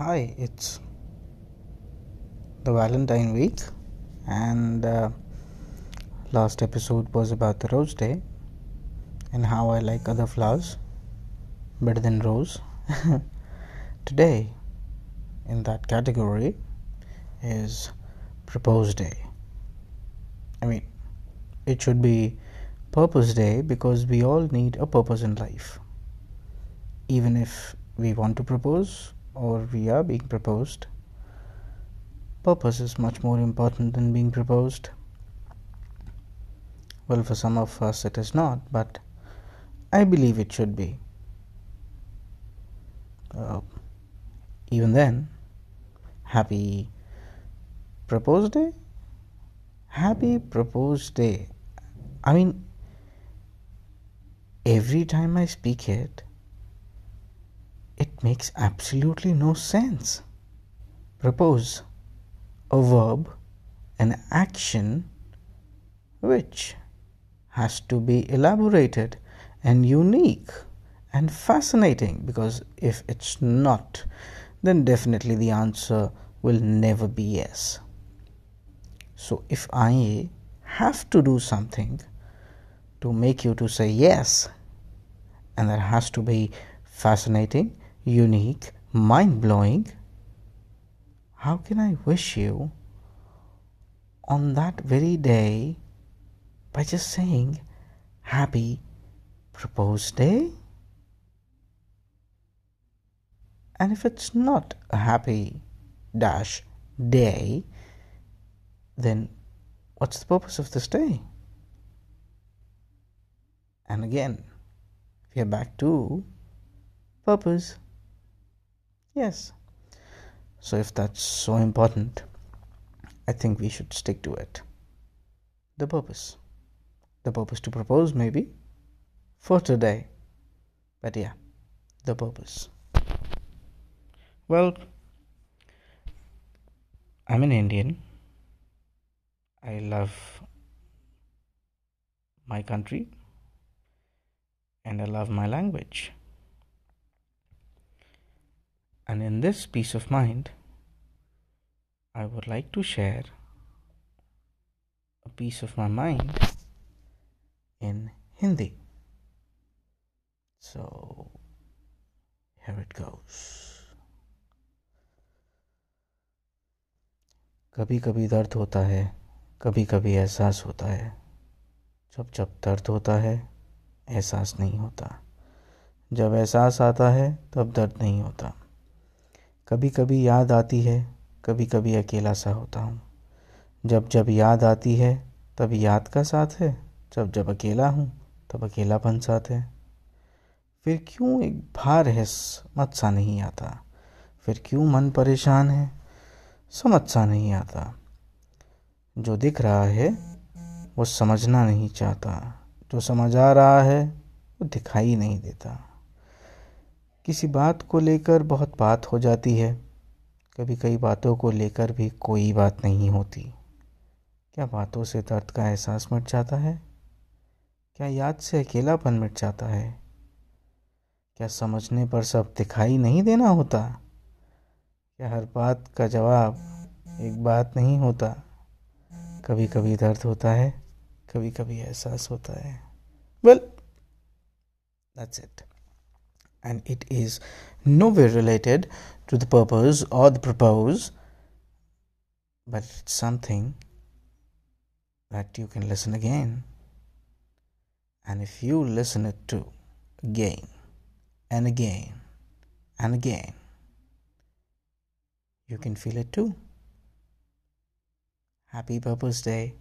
Hi, it's the Valentine week, and uh, last episode was about the Rose Day and how I like other flowers better than rose. Today, in that category, is Propose Day. I mean, it should be Purpose Day because we all need a purpose in life. Even if we want to propose or we are being proposed, purpose is much more important than being proposed. Well, for some of us it is not, but I believe it should be. Uh, even then, happy propose day? Happy propose day. I mean, every time I speak it, it makes absolutely no sense. Propose, a verb, an action which has to be elaborated and unique and fascinating because if it's not, then definitely the answer will never be yes. So if I have to do something to make you to say yes, and that has to be fascinating, unique, mind blowing, how can I wish you on that very day by just saying happy proposed day? And if it's not a happy dash day, then what's the purpose of this day? And again, we are back to purpose. Yes. So if that's so important, I think we should stick to it. The purpose. The purpose to propose, maybe, for today. But yeah, the purpose. Well, I'm an Indian. I love my country and I love my language. And in this peace of mind, I would like to share a piece of my mind in Hindi. So here it goes. कभी कभी दर्द होता है कभी कभी एहसास होता है जब जब दर्द होता है एहसास नहीं होता जब एहसास आता है तब दर्द नहीं होता कभी कभी याद आती है कभी कभी अकेला सा होता हूँ। जब जब याद आती है, तब याद का साथ है। जब जब अकेला हूँ, तब अकेलापन साथ है। फिर क्यों एक भार है, समझ सा नहीं आता। फिर क्यों मन परेशान है, समझ सा नहीं आता। जो दिख रहा है, वो समझना नहीं चाहता। जो समझ आ रहा है, वो दिखाई नहीं देता। किसी बात को लेकर बहुत बात हो जाती है। कभी कई बातों को लेकर भी कोई बात नहीं होती। क्या बातों से दर्द का एहसास मिट जाता है? क्या याद से अकेलापन मिट जाता है? क्या समझने पर सब दिखाई नहीं देना होता? क्या हर बात का जवाब एक बात नहीं होता? कभी कभी दर्द होता है कभी कभी एहसास होता है। Well that's it and it is nowhere related to the purpose or the propose but it's something that you can listen again and if you listen it to again and again and again you can feel it too Happy Purpose Day.